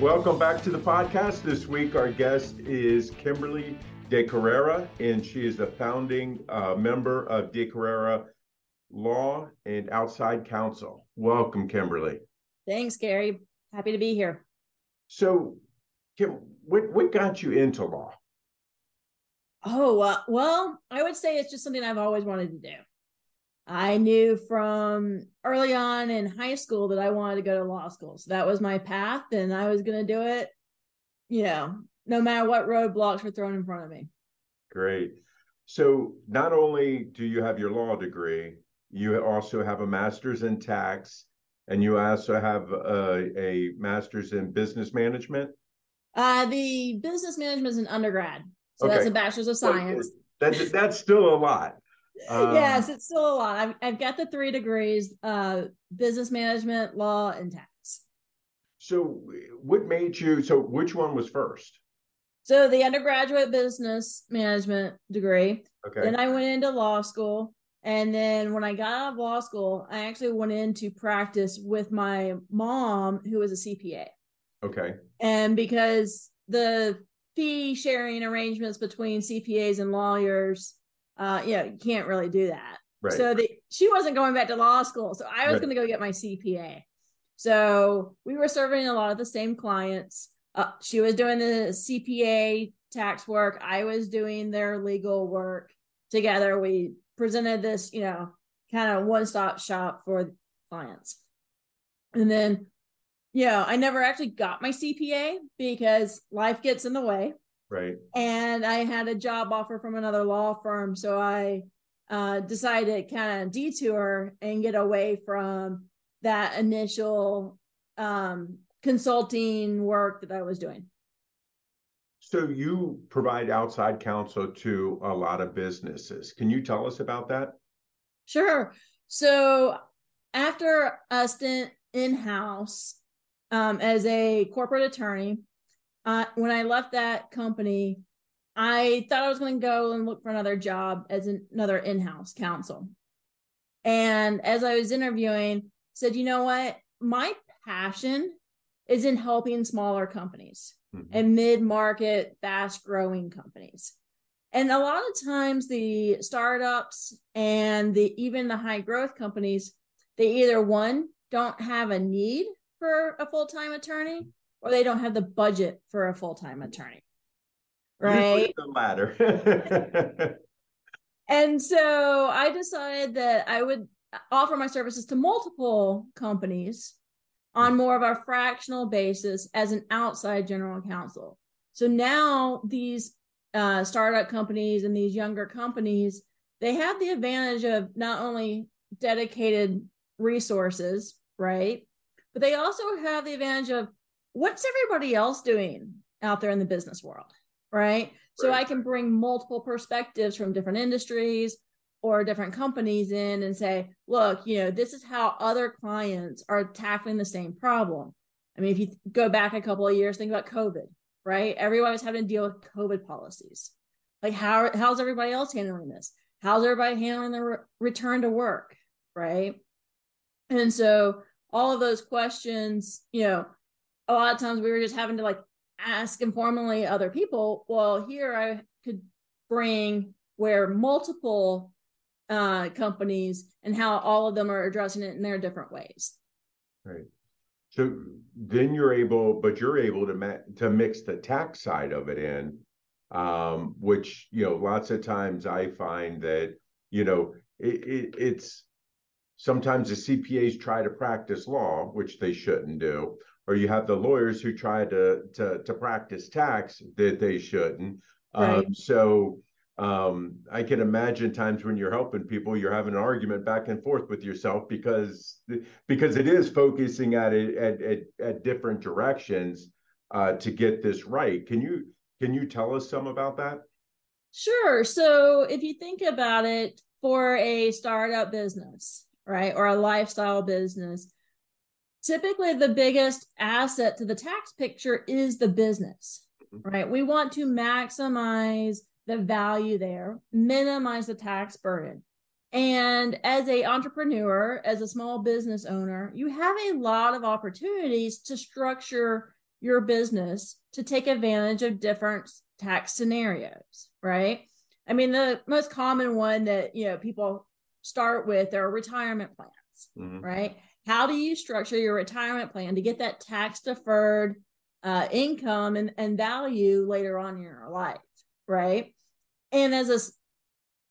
Welcome back to the podcast. This week, our guest is Kimberly De Carrera, and she is the founding uh, member of De Carrera Law and Outside Counsel. Welcome, Kimberly. Thanks, Gary. Happy to be here. So, Kim, what, what got you into law? Oh, uh, well, I would say it's just something I've always wanted to do. I knew from early on in high school that I wanted to go to law school. So that was my path, and I was going to do it, you know, no matter what roadblocks were thrown in front of me. Great. So not only do you have your law degree, you also have a master's in tax, and you also have a, a master's in business management. Uh, the business management is an undergrad, so okay. that's a bachelor's of science. That, that's still a lot. Um, yes, it's still a lot. I've, I've got the three degrees: uh, business management, law, and tax. So, what made you? So, which one was first? So, the undergraduate business management degree. Okay. Then I went into law school, and then when I got out of law school, I actually went into practice with my mom, who was a CPA. Okay. And because the fee sharing arrangements between CPAs and lawyers uh, you know, you can't really do that. Right. So the, she wasn't going back to law school. So I was right. going to go get my CPA. So we were serving a lot of the same clients. Uh, she was doing the CPA tax work. I was doing their legal work together. We presented this, you know, kind of one stop shop for clients. And then, you know, I never actually got my CPA because life gets in the way. Right. And I had a job offer from another law firm. So I uh, decided to kind of detour and get away from that initial um, consulting work that I was doing. So you provide outside counsel to a lot of businesses. Can you tell us about that? Sure. So after a stint in house um, as a corporate attorney, uh, when I left that company, I thought I was going to go and look for another job as an, another in-house counsel. And as I was interviewing, said, you know what? My passion is in helping smaller companies mm-hmm. and mid-market, fast-growing companies. And a lot of times the startups and the even the high growth companies, they either one don't have a need for a full-time attorney or they don't have the budget for a full-time attorney. Right? the latter. And so i decided that i would offer my services to multiple companies on more of a fractional basis as an outside general counsel. So now these uh, startup companies and these younger companies they have the advantage of not only dedicated resources right? But they also have the advantage of what's everybody else doing out there in the business world right so i can bring multiple perspectives from different industries or different companies in and say look you know this is how other clients are tackling the same problem I mean, if you go back a couple of years, think about COVID, right? Everyone was having to deal with COVID policies. Like, how how's everybody else handling this? How's everybody handling the re- return to work, right? And so all of those questions, you know, a lot of times we were just having to like ask informally other people. Well, here I could bring where multiple uh, companies and how all of them are addressing it in their different ways. Right. So then you're able, but you're able to ma- to mix the tax side of it in, um, which you know lots of times I find that you know it, it, it's sometimes the CPAs try to practice law, which they shouldn't do, or you have the lawyers who try to to to practice tax that they shouldn't. Right. Um, so um, I can imagine times when you're helping people, you're having an argument back and forth with yourself because because it is focusing at it at, at, at different directions uh, to get this right. Can you can you tell us some about that? Sure. So if you think about it, for a startup business, right, or a lifestyle business, typically the biggest asset to the tax picture is the business, mm-hmm. right? We want to maximize the value there, minimize the tax burden. And as a entrepreneur, as a small business owner, you have a lot of opportunities to structure your business to take advantage of different tax scenarios, right? I mean, the most common one that, you know, people start with are retirement plans, mm-hmm. right? How do you structure your retirement plan to get that tax deferred uh, income and, and value later on in your life, right? And as a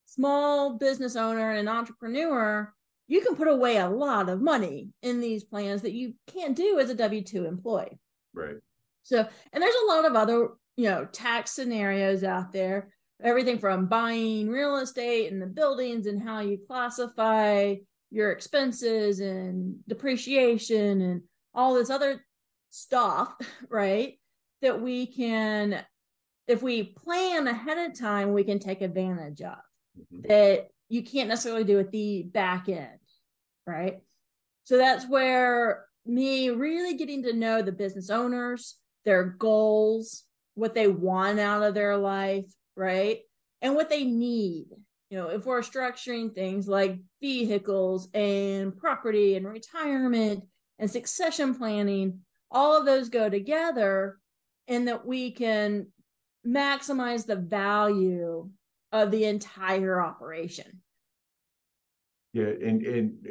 small business owner and an entrepreneur, you can put away a lot of money in these plans that you can't do as a W 2 employee. Right. So, and there's a lot of other, you know, tax scenarios out there, everything from buying real estate and the buildings and how you classify your expenses and depreciation and all this other stuff, right? That we can if we plan ahead of time, we can take advantage of mm-hmm. that you can't necessarily do at the back end, right? So that's where me really getting to know the business owners, their goals, what they want out of their life, right? And what they need. You know, if we're structuring things like vehicles and property and retirement and succession planning, all of those go together and that we can maximize the value of the entire operation. Yeah, and and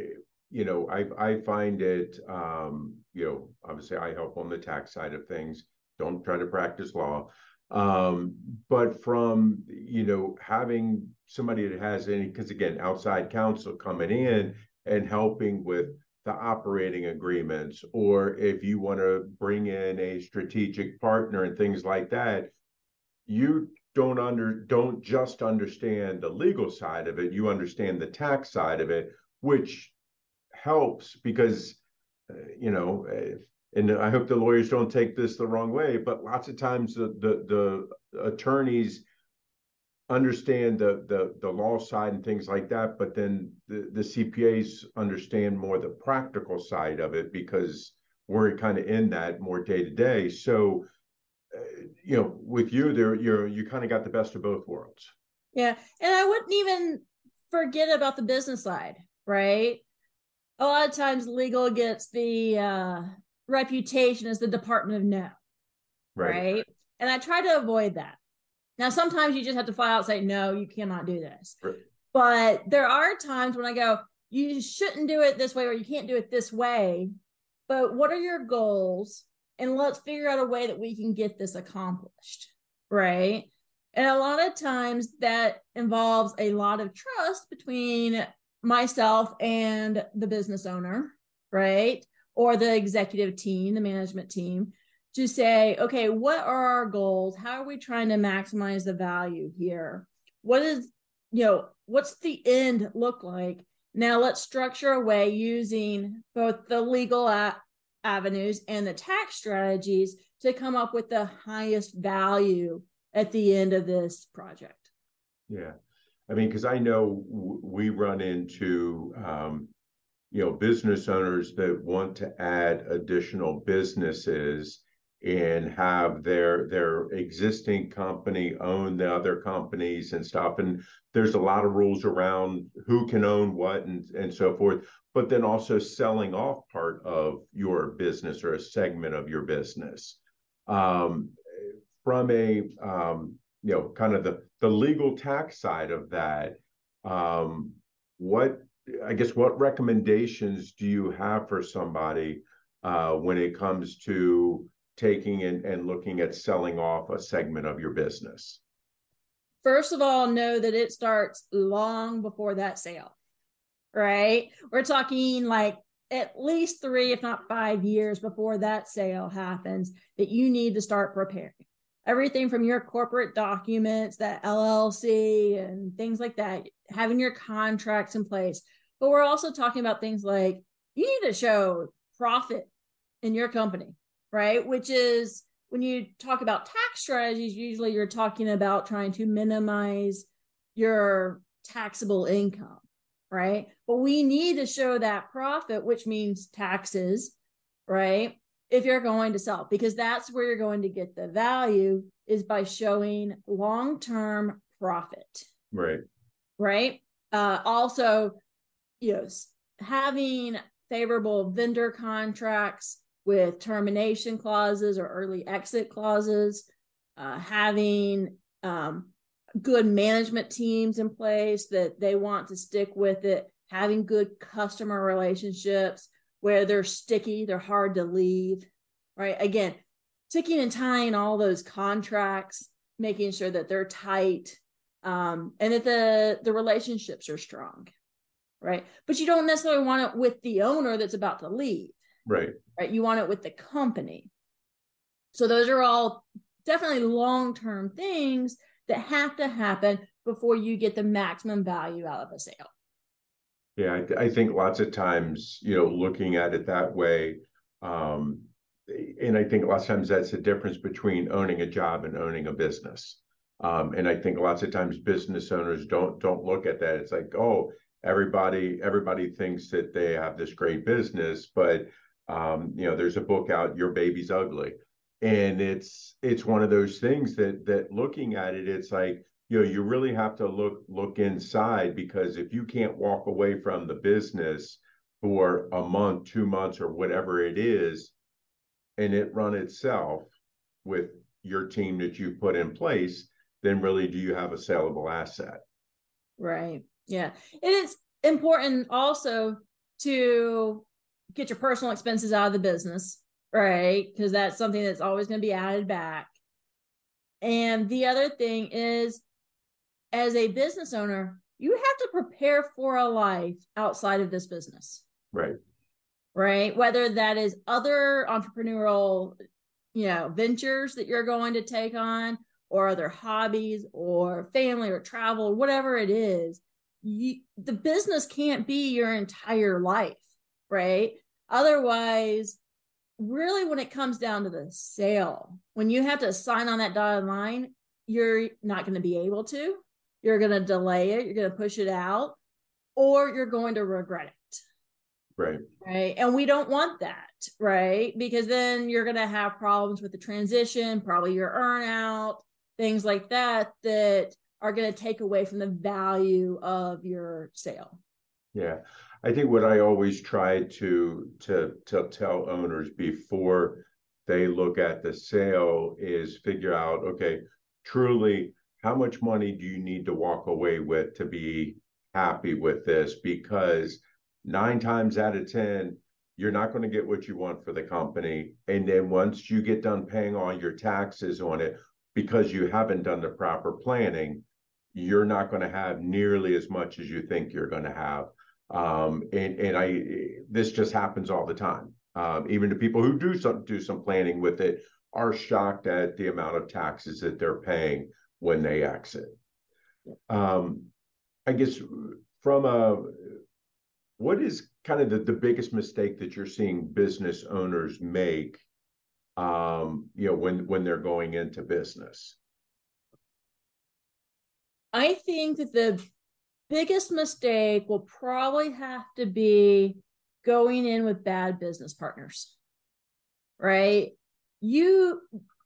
you know, I I find it um, you know, obviously I help on the tax side of things. Don't try to practice law. Um, but from you know, having somebody that has any because again, outside counsel coming in and helping with the operating agreements, or if you want to bring in a strategic partner and things like that, you don't under don't just understand the legal side of it you understand the tax side of it which helps because uh, you know and i hope the lawyers don't take this the wrong way but lots of times the the, the attorneys understand the, the the law side and things like that but then the, the cpas understand more the practical side of it because we're kind of in that more day to day so you know, with you there, you're you kind of got the best of both worlds. Yeah, and I wouldn't even forget about the business side, right? A lot of times, legal gets the uh, reputation as the Department of No, right. right? And I try to avoid that. Now, sometimes you just have to file out say, no, you cannot do this. Right. But there are times when I go, you shouldn't do it this way or you can't do it this way. But what are your goals? and let's figure out a way that we can get this accomplished right and a lot of times that involves a lot of trust between myself and the business owner right or the executive team the management team to say okay what are our goals how are we trying to maximize the value here what is you know what's the end look like now let's structure a way using both the legal avenues and the tax strategies to come up with the highest value at the end of this project. Yeah. I mean, because I know we run into, um, you know business owners that want to add additional businesses and have their their existing company own the other companies and stuff. And there's a lot of rules around who can own what and and so forth but then also selling off part of your business or a segment of your business. Um, from a um, you know kind of the the legal tax side of that um, what i guess what recommendations do you have for somebody uh, when it comes to taking and, and looking at selling off a segment of your business? First of all, know that it starts long before that sale, right? We're talking like at least three, if not five years before that sale happens, that you need to start preparing. Everything from your corporate documents, that LLC and things like that, having your contracts in place. But we're also talking about things like you need to show profit in your company right? Which is when you talk about tax strategies, usually you're talking about trying to minimize your taxable income, right? But we need to show that profit, which means taxes, right? If you're going to sell, because that's where you're going to get the value is by showing long term profit. Right. Right. Uh, also, you know, having favorable vendor contracts with termination clauses or early exit clauses, uh, having um, good management teams in place that they want to stick with it, having good customer relationships where they're sticky, they're hard to leave, right? Again, ticking and tying all those contracts, making sure that they're tight um, and that the the relationships are strong, right? But you don't necessarily want it with the owner that's about to leave Right. Right. You want it with the company. So those are all definitely long term things that have to happen before you get the maximum value out of a sale. Yeah, I, I think lots of times, you know, looking at it that way, um, and I think lots of times that's the difference between owning a job and owning a business. Um, and I think lots of times business owners don't don't look at that. It's like, oh, everybody everybody thinks that they have this great business, but um, you know, there's a book out, Your Baby's Ugly. And it's it's one of those things that that looking at it, it's like, you know, you really have to look look inside because if you can't walk away from the business for a month, two months, or whatever it is, and it run itself with your team that you put in place, then really do you have a saleable asset? Right. Yeah. It is important also to get your personal expenses out of the business, right? Because that's something that's always going to be added back. And the other thing is, as a business owner, you have to prepare for a life outside of this business. Right. Right. Whether that is other entrepreneurial, you know, ventures that you're going to take on, or other hobbies, or family, or travel, whatever it is, you, the business can't be your entire life right? Otherwise, really, when it comes down to the sale, when you have to sign on that dotted line, you're not going to be able to. You're going to delay it, you're going to push it out, or you're going to regret it. Right. Right. And we don't want that, right? Because then you're going to have problems with the transition, probably your earnout, things like that, that are going to take away from the value of your sale. Yeah. I think what I always try to to to tell owners before they look at the sale is figure out okay truly how much money do you need to walk away with to be happy with this because nine times out of ten you're not going to get what you want for the company and then once you get done paying all your taxes on it because you haven't done the proper planning you're not going to have nearly as much as you think you're going to have um, and and I this just happens all the time. Um, even the people who do some do some planning with it are shocked at the amount of taxes that they're paying when they exit. Um, I guess from a what is kind of the, the biggest mistake that you're seeing business owners make um, you know when when they're going into business i think that the biggest mistake will probably have to be going in with bad business partners, right? You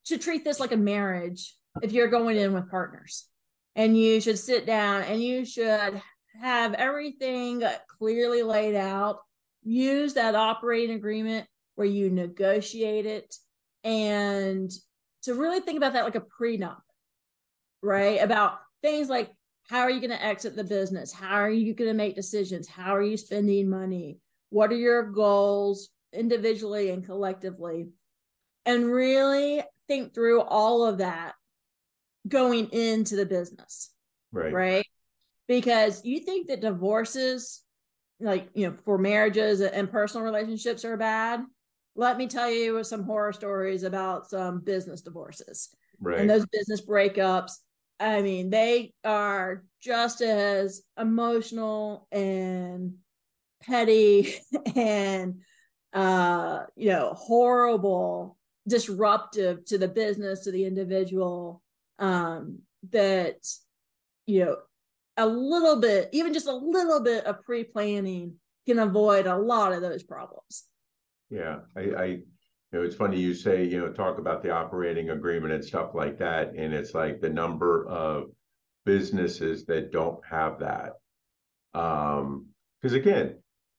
should treat this like a marriage if you're going in with partners. And you should sit down and you should have everything clearly laid out. Use that operating agreement where you negotiate it and to really think about that like a prenup, right? About things like how are you going to exit the business? How are you going to make decisions? How are you spending money? What are your goals individually and collectively? And really think through all of that going into the business. Right. Right. Because you think that divorces, like, you know, for marriages and personal relationships are bad. Let me tell you some horror stories about some business divorces Right. and those business breakups. I mean, they are just as emotional and petty and uh you know horrible disruptive to the business to the individual um that you know a little bit even just a little bit of pre-planning can avoid a lot of those problems. Yeah, I, I, know, it's funny you say, you know, talk about the operating agreement and stuff like that, and it's like the number of businesses that don't have that. Um, because again,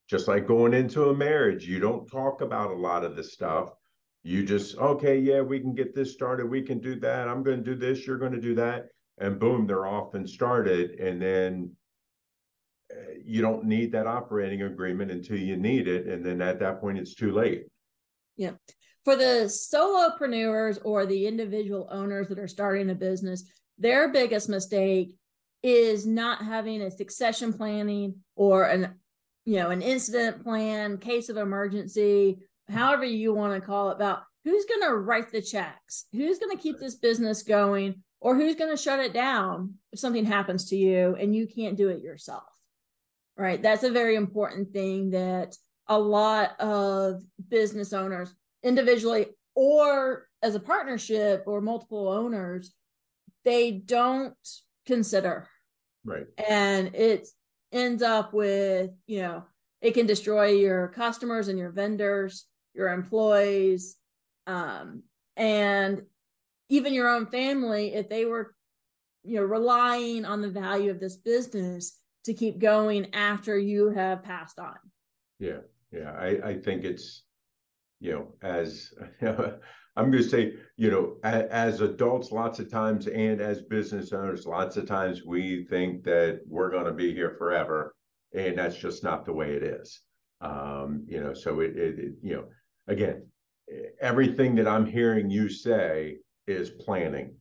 just like going into a marriage, you don't talk about a lot of the stuff. You just, okay, yeah, we can get this started, we can do that. I'm going to do this, you're going to do that, and boom, they're off and started, and then uh, you don't need that operating agreement until you need it, and then at that point, it's too late. Yeah. For the solopreneurs or the individual owners that are starting a business, their biggest mistake is not having a succession planning or an you know an incident plan, case of emergency, however you want to call it about who's going to write the checks, who's going to keep this business going or who's going to shut it down if something happens to you and you can't do it yourself. Right? That's a very important thing that a lot of business owners individually or as a partnership or multiple owners they don't consider Right. and it ends up with you know it can destroy your customers and your vendors your employees um, and even your own family if they were you know relying on the value of this business to keep going after you have passed on Yeah, yeah. I, I think it's, you know, as I'm going to say, you know, a, as adults, lots of times, and as business owners, lots of times we think that we're going to be here forever, and that's just not the way it is. Um, you know, so it, it, it, you know, again, everything that I'm hearing you say is planning,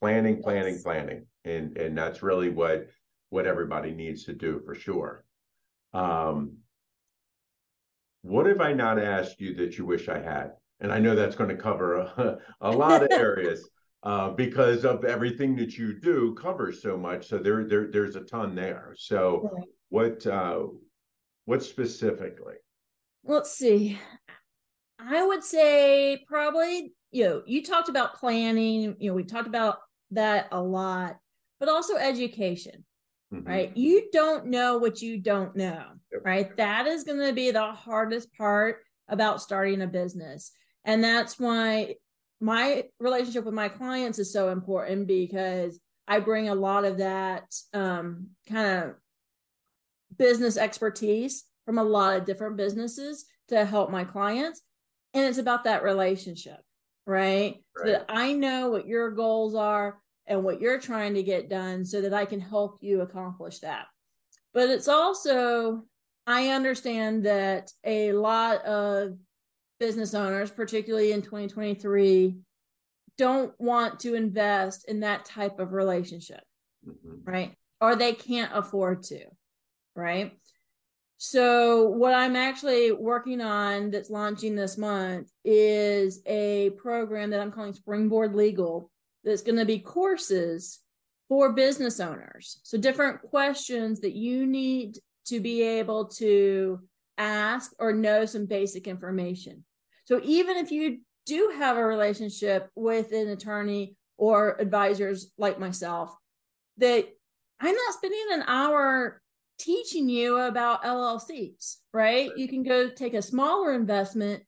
planning, planning, Yes. planning, and and that's really what what everybody needs to do for sure. Um, what have I not asked you that you wish I had? And I know that's going to cover a, a lot of areas uh, because of everything that you do covers so much. So there, there, there's a ton there. So Right. what, uh, what specifically? let's see i would say probably you know you talked about planning you know we talked about that a lot but also education Mhm. right you don't know what you don't know Yep. right that is going to be the hardest part about starting a business and that's why my relationship with my clients is so important because i bring a lot of that um, kind of business expertise from a lot of different businesses to help my clients and it's about that relationship right, so Right. that i know what your goals are and what you're trying to get done so that i can help you accomplish that but it's also i understand that a lot of business owners particularly in 2023 don't want to invest in that type of relationship Mhm. right? Or they can't afford to, right? So, what I'm actually working on that's launching this month is a program that I'm calling Springboard Legal that's going to be courses for business owners. So, different questions that you need to be able to ask or know some basic information. So, even if you do have a relationship with an attorney or advisors like myself, that I'm not spending an hour teaching you about LLCs, right? You can go take a smaller investment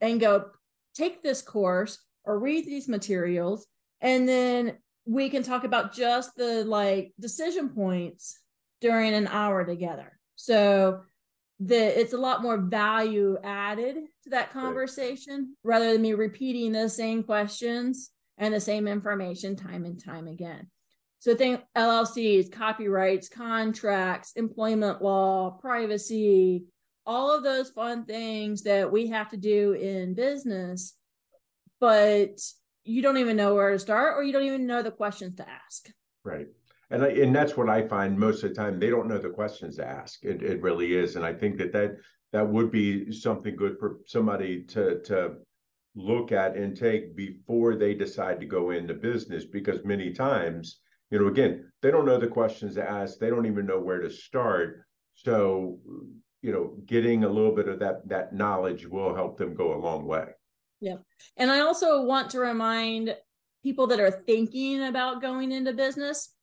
and go take this course or read these materials and then we can talk about just the like decision points during an hour together. So the it's a lot more value added to that conversation right. rather than me repeating the same questions and the same information time and time again. So think LLCs, copyrights, contracts, employment law, privacy, all of those fun things that we have to do in business, but you don't even know where to start or you don't even know the questions to ask. Right. And I, and that's what I find most of the time they don't know the questions to ask. It it really is, and I think that that that would be something good for somebody to to look at and take before they decide to go into business because many times you know again they don't know the questions to ask they don't even know where to start so you know getting a little bit of that that knowledge will help them go a long way yeah and i also want to remind people that are thinking about going into business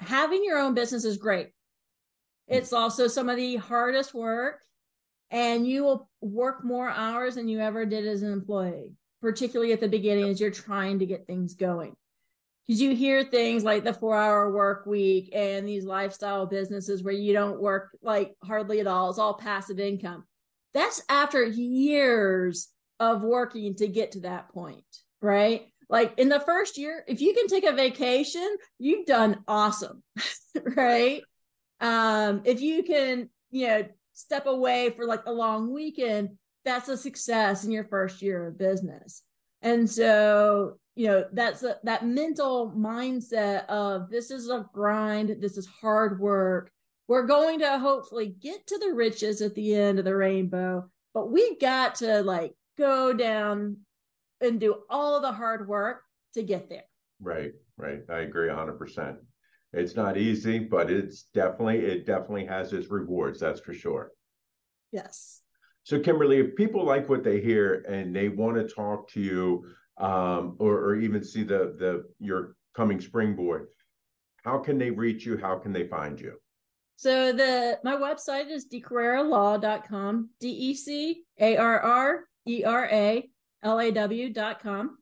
having your own business is great. Mm. It's also some of the hardest work and you will work more hours than you ever did as an employee, particularly at the beginning as you're trying to get things going. Because you hear things like the four hour work week and these lifestyle businesses where you don't work like hardly at all, it's all passive income. That's after years of working to get to that point, right? Like in the first year, if you can take a vacation, you've done awesome, right? Um, if you can, you know, step away for like a long weekend, that's a success in your first year of business. And so, you know, that's a, that mental mindset of this is a grind, this is hard work. We're going to hopefully get to the riches at the end of the rainbow, but we got to like go down and do all the hard work to get there. Right, right. I agree 100%. It's not easy, but it's definitely it definitely has its rewards. That's for sure. Yes. So Kimberly, if people like what they hear and they want to talk to you, um, or, or even see the the your coming springboard, how can they reach you? How can they find you? So the my website is decarreralaw.com, D E C A R R E R A L A W.com.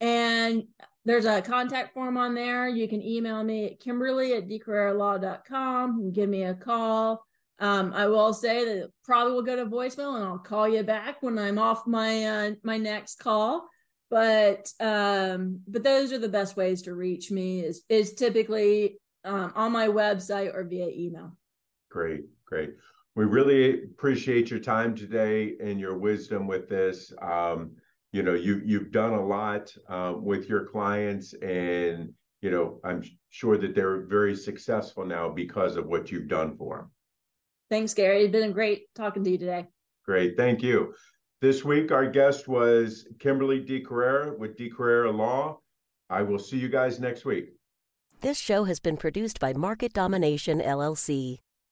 And there's a contact form on there. You can email me at kimberly at decarreralaw.com and give me a call. Um, I will say that probably will go to voicemail and I'll call you back when I'm off my uh, my next call. But um, but those are the best ways to reach me is is typically um, on my website or via email. Great, great. We really appreciate your time today and your wisdom with this. Um, you know you you've done a lot uh, with your clients and you know i'm sure that they're very successful now because of what you've done for them thanks gary. It's been great talking to you today. Great. Thank you. This week our guest was kimberly DeCarrera with DeCarrera law. I will see you guys next week. This show has been produced by market domination llc